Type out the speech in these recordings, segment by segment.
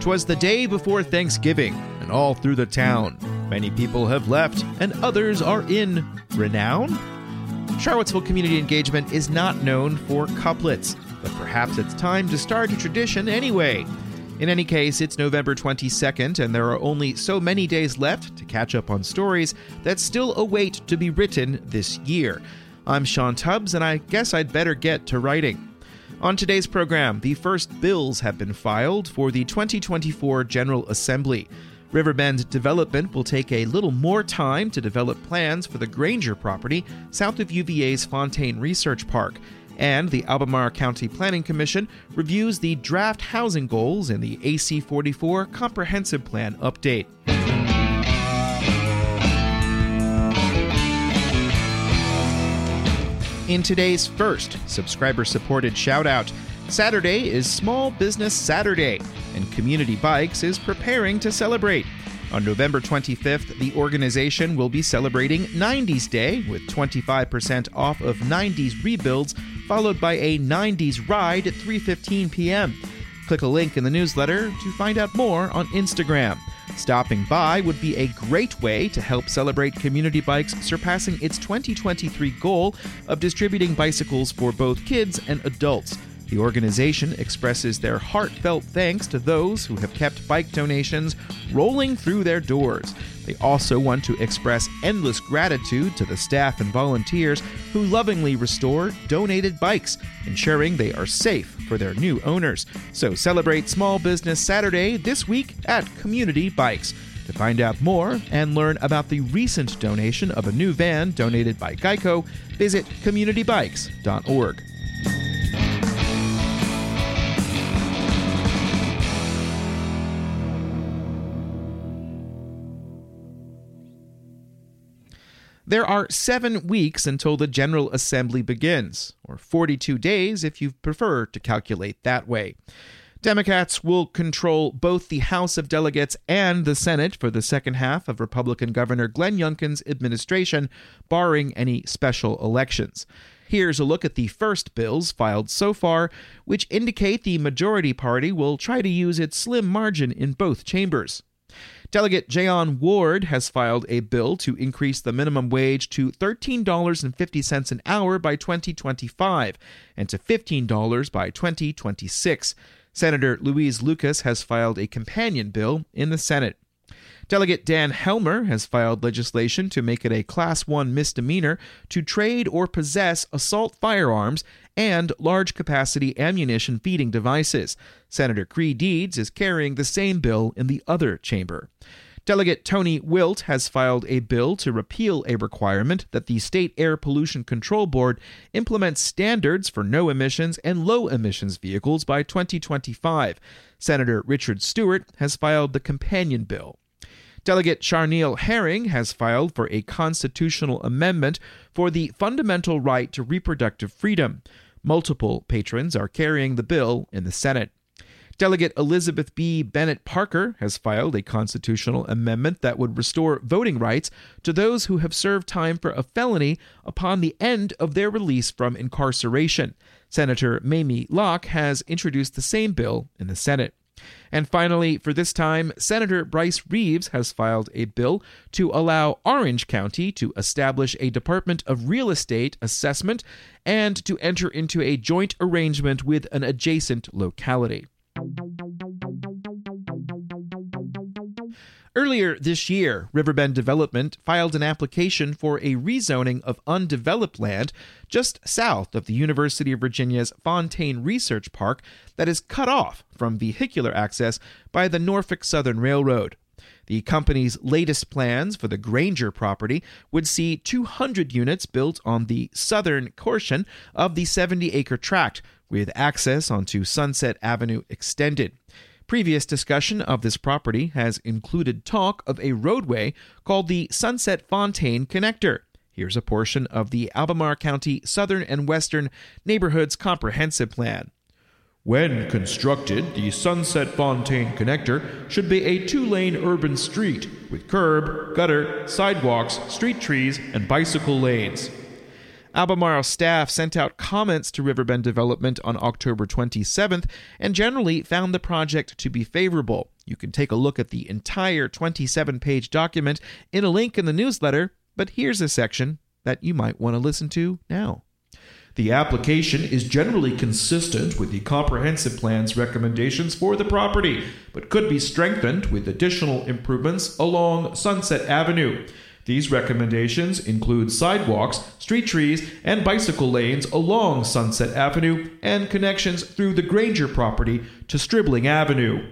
'Twas the day before Thanksgiving, and all through the town, many people have left, and others are in renown. Charlottesville Community Engagement is not known for couplets, but perhaps it's time to start a tradition anyway. In any case, it's November 22nd, and there are only so many days left to catch up on stories that still await to be written this year. I'm Sean Tubbs, and I guess I'd better get to writing. On today's program, the first bills have been filed for the 2024 General Assembly. Riverbend Development will take a little more time to develop plans for the Granger property south of UVA's Fontaine Research Park. And the Albemarle County Planning Commission reviews the draft housing goals in the AC 44 Comprehensive Plan update. In today's first subscriber supported shout out, Saturday is Small Business Saturday, and Community Bikes is preparing to celebrate. On November 25th, the organization will be celebrating 90s Day with 25% off of 90s rebuilds, followed by a 90s ride at 3:15 p.m. Click a link in the newsletter to find out more on Instagram. Stopping by would be a great way to help celebrate Community Bikes surpassing its 2023 goal of distributing bicycles for both kids and adults. The organization expresses their heartfelt thanks to those who have kept bike donations rolling through their doors. They also want to express endless gratitude to the staff and volunteers who lovingly restore donated bikes, ensuring they are safe for their new owners. So celebrate Small Business Saturday this week at Community Bikes. To find out more and learn about the recent donation of a new van donated by Geico, visit communitybikes.org. There are seven weeks until the General Assembly begins, or 42 days if you prefer to calculate that way. Democrats will control both the House of Delegates and the Senate for the second half of Republican Governor Glenn Youngkin's administration, barring any special elections. Here's a look at the first bills filed so far, which indicate the majority party will try to use its slim margin in both chambers. Delegate Jeion Ward has filed a bill to increase the minimum wage to $13.50 an hour by 2025 and to $15 by 2026. Senator Louise Lucas has filed a companion bill in the Senate. Delegate Dan Helmer has filed legislation to make it a Class 1 misdemeanor to trade or possess assault firearms and large capacity ammunition feeding devices. Senator Creigh Deeds is carrying the same bill in the other chamber. Delegate Tony Wilt has filed a bill to repeal a requirement that the State Air Pollution Control Board implement standards for no emissions and low emissions vehicles by 2025. Senator Richard Stuart has filed the companion bill. Delegate Charniele Herring has filed for a constitutional amendment for the fundamental right to reproductive freedom. Multiple patrons are carrying the bill in the Senate. Delegate Elizabeth B. Bennett Parker has filed a constitutional amendment that would restore voting rights to those who have served time for a felony upon the end of their release from incarceration. Senator Mamie Locke has introduced the same bill in the Senate. And finally, for this time, Senator Bryce Reeves has filed a bill to allow Orange County to establish a Department of Real Estate assessment and to enter into a joint arrangement with an adjacent locality. Earlier this year, Riverbend Development filed an application for a rezoning of undeveloped land just south of the University of Virginia's Fontaine Research Park that is cut off from vehicular access by the Norfolk Southern Railroad. The company's latest plans for the Granger property would see 200 units built on the southern portion of the 70 acre tract, with access onto Sunset Avenue extended. Previous discussion of this property has included talk of a roadway called the Sunset Fontaine Connector. Here's a portion of the Albemarle County Southern and Western Neighborhoods Comprehensive Plan. When constructed, the Sunset Fontaine Connector should be a two lane urban street with curb, gutter, sidewalks, street trees, and bicycle lanes. Albemarle staff sent out comments to Riverbend Development on October 27th and generally found the project to be favorable. You can take a look at the entire 27 page document in a link in the newsletter, but here's a section that you might want to listen to now. The application is generally consistent with the comprehensive plan's recommendations for the property, but could be strengthened with additional improvements along Sunset Avenue. These recommendations include sidewalks, street trees, and bicycle lanes along Sunset Avenue and connections through the Granger property to Stribling Avenue.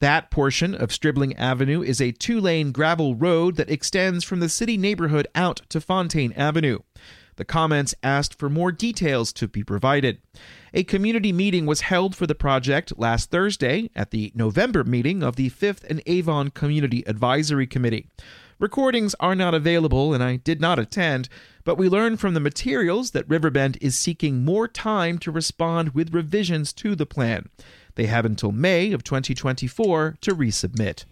That portion of Stribling Avenue is a two lane gravel road that extends from the city neighborhood out to Fontaine Avenue. The comments asked for more details to be provided. A community meeting was held for the project last Thursday at the November meeting of the 5th and Avon Community Advisory Committee. Recordings are not available, and I did not attend, but we learned from the materials that Riverbend is seeking more time to respond with revisions to the plan. They have until May of 2024 to resubmit.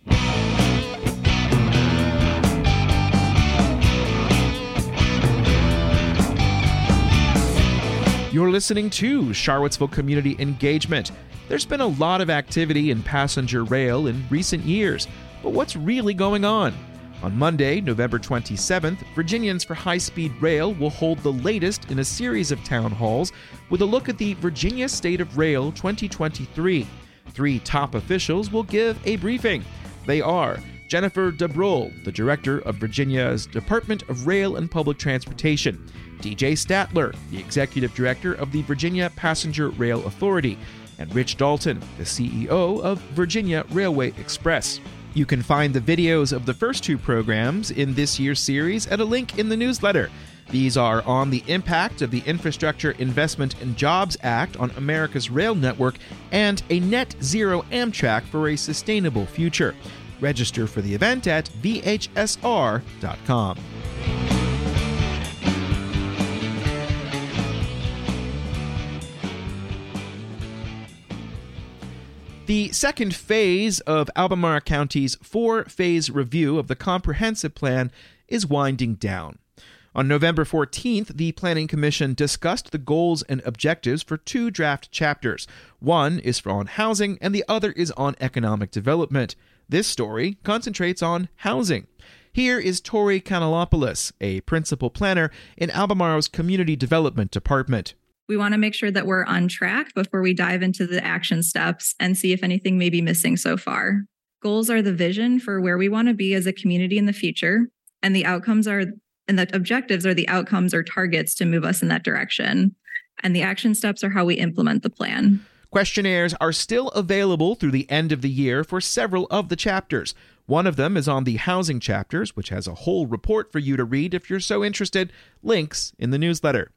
You're listening to Charlottesville Community Engagement. There's been a lot of activity in passenger rail in recent years, but what's really going on? On Monday, November 27th, Virginians for High Speed Rail will hold the latest in a series of town halls with a look at the Virginia State of Rail 2023. Three top officials will give a briefing. They are Jennifer DeBruhl, the director of Virginia's Department of Rail and Public Transportation, DJ Stadtler, the executive director of the Virginia Passenger Rail Authority, and Rich Dalton, the CEO of Virginia Railway Express. You can find the videos of the first two programs in this year's series at a link in the newsletter. These are on the impact of the Infrastructure Investment and Jobs Act on America's rail network and a net zero Amtrak for a sustainable future. Register for the event at vhsr.com. The second phase of Albemarle County's four phase review of the comprehensive plan is winding down. On November 14th, the Planning Commission discussed the goals and objectives for two draft chapters. One is on housing, and the other is on economic development. This story concentrates on housing. Here is Tori Kanellopoulos, a principal planner in Albemarle's Community Development Department. We want to make sure that we're on track before we dive into the action steps and see if anything may be missing so far. Goals are the vision for where we want to be as a community in the future, and the outcomes are and the objectives are the outcomes or targets to move us in that direction. And the action steps are how we implement the plan. Questionnaires are still available through the end of the year for several of the chapters. One of them is on the housing chapters, which has a whole report for you to read if you're so interested. Links in the newsletter.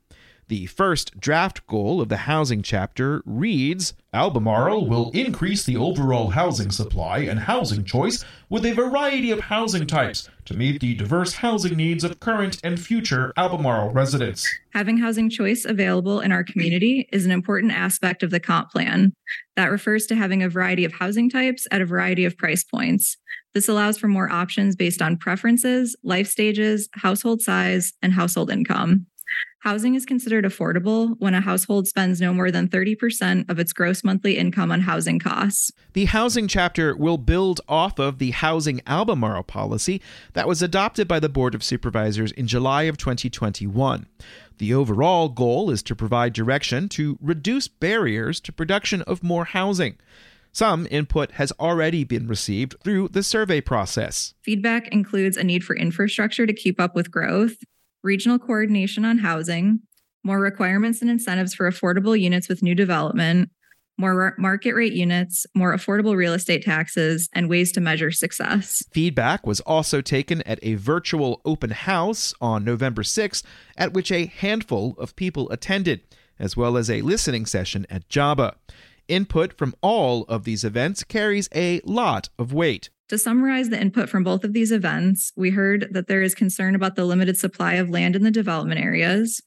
The first draft goal of the housing chapter reads Albemarle will increase the overall housing supply and housing choice with a variety of housing types to meet the diverse housing needs of current and future Albemarle residents. Having housing choice available in our community is an important aspect of the comp plan. That refers to having a variety of housing types at a variety of price points. This allows for more options based on preferences, life stages, household size, and household income. Housing is considered affordable when a household spends no more than 30% of its gross monthly income on housing costs. The housing chapter will build off of the Housing Albemarle policy that was adopted by the Board of Supervisors in July of 2021. The overall goal is to provide direction to reduce barriers to production of more housing. Some input has already been received through the survey process. Feedback includes a need for infrastructure to keep up with growth, regional coordination on housing, more requirements and incentives for affordable units with new development, more market rate units, more affordable real estate taxes, and ways to measure success. Feedback was also taken at a virtual open house on November 6th, at which a handful of people attended, as well as a listening session at JABA. Input from all of these events carries a lot of weight. To summarize the input from both of these events, we heard that there is concern about the limited supply of land in the development areas,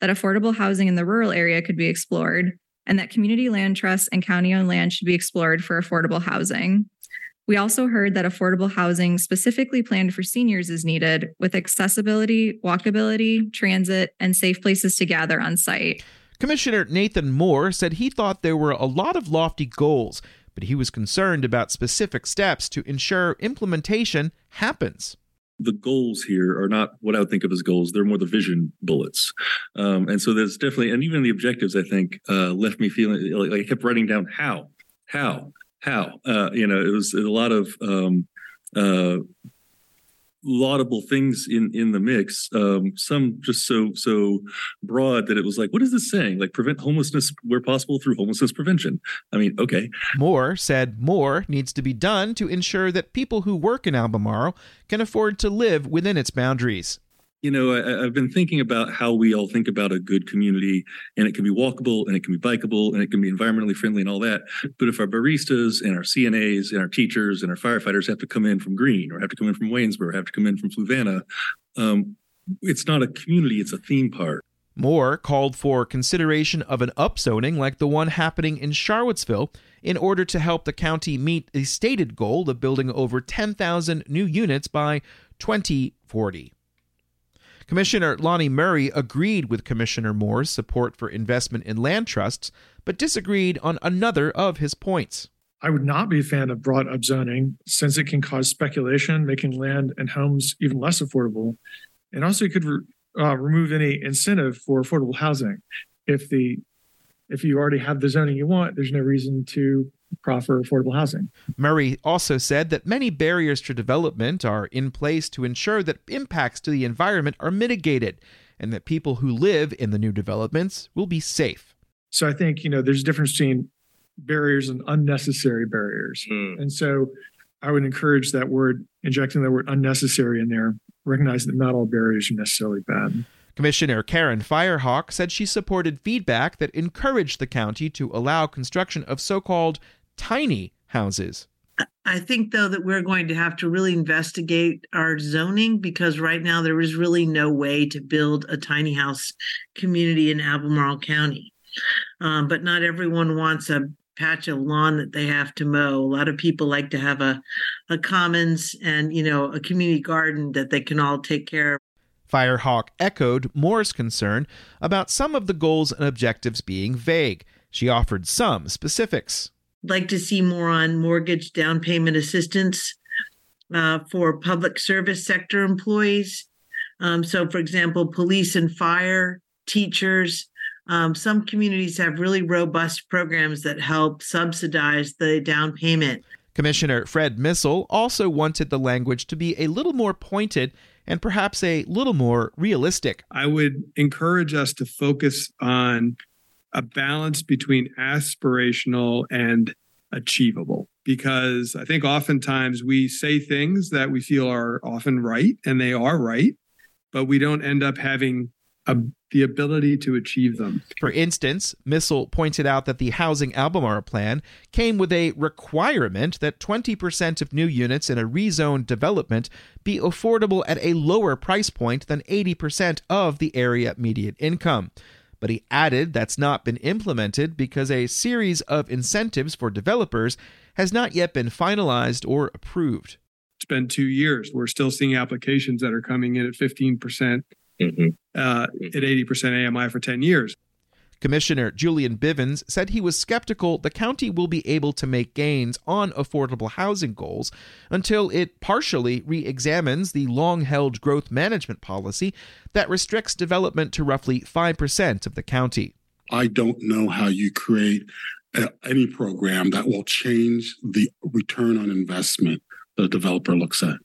that affordable housing in the rural area could be explored, and that community land trusts and county owned land should be explored for affordable housing. We also heard that affordable housing specifically planned for seniors is needed with accessibility, walkability, transit, and safe places to gather on site. Commissioner Nathan Moore said he thought there were a lot of lofty goals, but he was concerned about specific steps to ensure implementation happens the goals here are not what I would think of as goals. They're more the vision bullets. Um, and so there's definitely, and even the objectives, I think, uh, left me feeling like, like, I kept writing down how, how, how. Uh, you know, it was a lot of um, uh, laudable things in in the mix. Um, some just so so broad that it was like, what is this saying? Like prevent homelessness where possible through homelessness prevention. I mean, okay. Moore said more needs to be done to ensure that people who work in Albemarle can afford to live within its boundaries you know, I, have been thinking about how we all think about a good community, and it can be walkable, and it can be bikeable, and it can be environmentally friendly, and all that. But if our baristas and our CNAs and our teachers and our firefighters have to come in from Greene, or have to come in from Waynesboro, have to come in from Fluvanna, um, it's not a community; it's a theme park. Moore called for consideration of an upzoning like the one happening in Charlottesville in order to help the county meet the stated goal of building over 10,000 new units by 2040. Commissioner Lonnie Murray agreed with Commissioner Moore's support for investment in land trusts, but disagreed on another of his points. I would not be a fan of broad upzoning since it can cause speculation, making land and homes even less affordable. And also, it could re- uh, remove any incentive for affordable housing. If the if you already have the zoning you want, there's no reason to proffer affordable housing. Murray also said that many barriers to development are in place to ensure that impacts to the environment are mitigated and that people who live in the new developments will be safe. So I think, you know, there's a difference between barriers and unnecessary barriers. Hmm. And so I would encourage that word, injecting that word unnecessary in there, recognizing that not all barriers are necessarily bad. Commissioner Karen Firehock said she supported feedback that encouraged the county to allow construction of so called tiny houses. I think, though, that we're going to have to really investigate our zoning because right now there is really no way to build a tiny house community in Albemarle County. Um, but not everyone wants a patch of lawn that they have to mow. A lot of people like to have a, a commons and, you know, a community garden that they can all take care of. Firehock echoed Moore's concern about some of the goals and objectives being vague. She offered some specifics like to see more on mortgage down payment assistance uh, for public service sector employees. Um, so, for example, police and fire, teachers. Um, some communities have really robust programs that help subsidize the down payment. Commissioner Fred Missel also wanted the language to be a little more pointed and perhaps a little more realistic. I would encourage us to focus on a balance between aspirational and achievable because I think oftentimes we say things that we feel are often right and they are right, but we don't end up having a, the ability to achieve them. For instance, Missel pointed out that the Housing Albemarle plan came with a requirement that 20% of new units in a rezoned development be affordable at a lower price point than 80% of the area median income but he added that's not been implemented because a series of incentives for developers has not yet been finalized or approved. It's been two years. We're still seeing applications that are coming in at 15%, percent mm hmm uh, at 80% AMI for 10 years. Commissioner Julian Bivens said he was skeptical the county will be able to make gains on affordable housing goals until it partially re examines the long held growth management policy that restricts development to roughly 5% of the county. I don't know how you create uh, any program that will change the return on investment the developer looks at.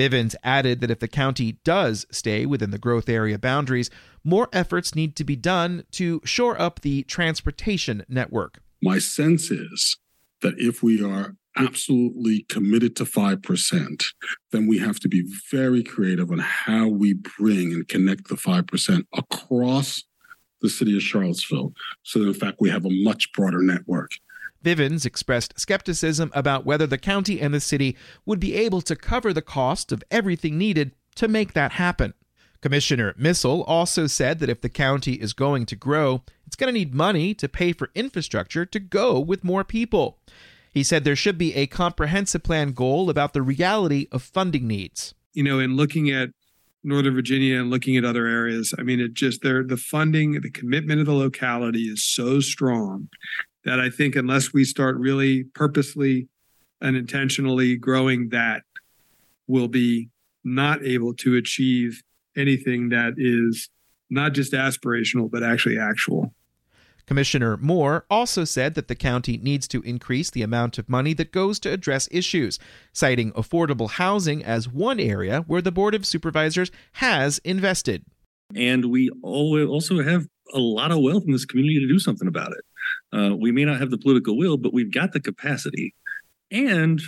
Bivens added that if the county does stay within the growth area boundaries, more efforts need to be done to shore up the transportation network. My sense is that if we are absolutely committed to 5%, then we have to be very creative on how we bring and connect the 5% across the city of Charlottesville so that, in fact, we have a much broader network. Bivens expressed skepticism about whether the county and the city would be able to cover the cost of everything needed to make that happen. Commissioner Missel also said that if the county is going to grow, it's going to need money to pay for infrastructure to go with more people. He said there should be a comprehensive plan goal about the reality of funding needs. You know, in looking at Northern Virginia and looking at other areas, I mean, it just there the funding, the commitment of the locality is so strong that I think unless we start really purposely and intentionally growing that, we'll be not able to achieve anything that is not just aspirational, but actually actual. Commissioner Moore also said that the county needs to increase the amount of money that goes to address issues, citing affordable housing as one area where the Board of Supervisors has invested. And we also have a lot of wealth in this community to do something about it. Uh, we may not have the political will, but we've got the capacity. And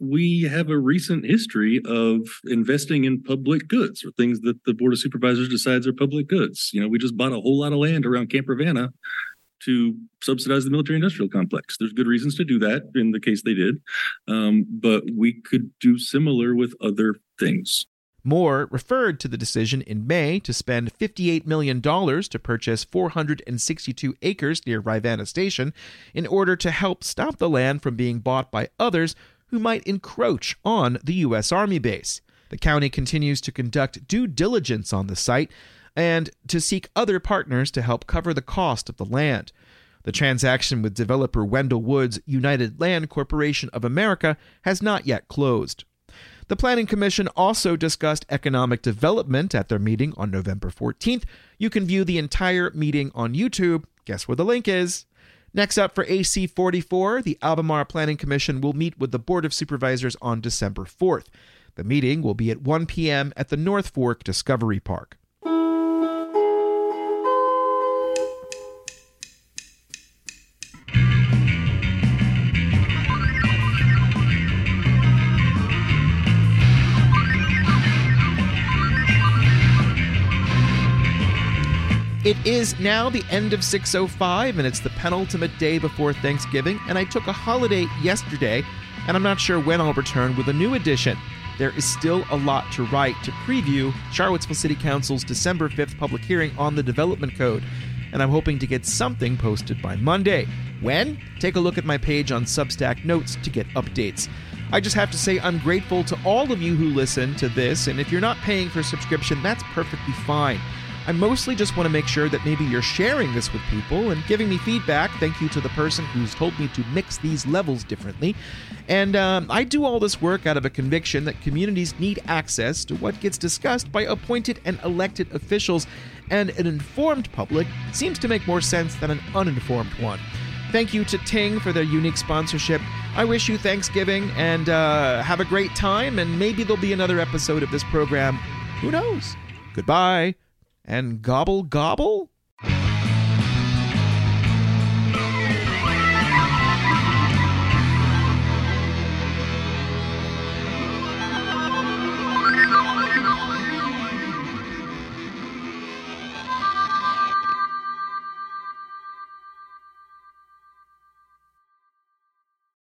we have a recent history of investing in public goods or things that the board of supervisors decides are public goods. You know, we just bought a whole lot of land around Camp Rivanna to subsidize the military industrial complex. There's good reasons to do that in the case they did, um, but we could do similar with other things. Moore referred to the decision in May to spend $58 million to purchase 462 acres near Rivanna Station in order to help stop the land from being bought by others who might encroach on the U.S. Army base. The county continues to conduct due diligence on the site and to seek other partners to help cover the cost of the land. The transaction with developer Wendell Wood's United Land Corporation of America has not yet closed. The Planning Commission also discussed economic development at their meeting on November 14th. You can view the entire meeting on YouTube. Guess where the link is? Next up for AC 44, the Albemarle Planning Commission will meet with the Board of Supervisors on December 4th. The meeting will be at 1 p.m. at the North Fork Discovery Park. It is now the end of 605 and it's the penultimate day before Thanksgiving, and I took a holiday yesterday, and I'm not sure when I'll return with a new edition. There is still a lot to write to preview Charlottesville City Council's December 5th public hearing on the Development Code, and I'm hoping to get something posted by Monday. When? Take a look at my page on Substack Notes to get updates. I just have to say, I'm grateful to all of you who listen to this, and if you're not paying for a subscription, that's perfectly fine. I mostly just want to make sure that maybe you're sharing this with people and giving me feedback. Thank you to the person who's told me to mix these levels differently. And um, I do all this work out of a conviction that communities need access to what gets discussed by appointed and elected officials, and an informed public seems to make more sense than an uninformed one. Thank you to Ting for their unique sponsorship. I wish you Thanksgiving and uh, have a great time, and maybe there'll be another episode of this program. Who knows? Goodbye and gobble gobble?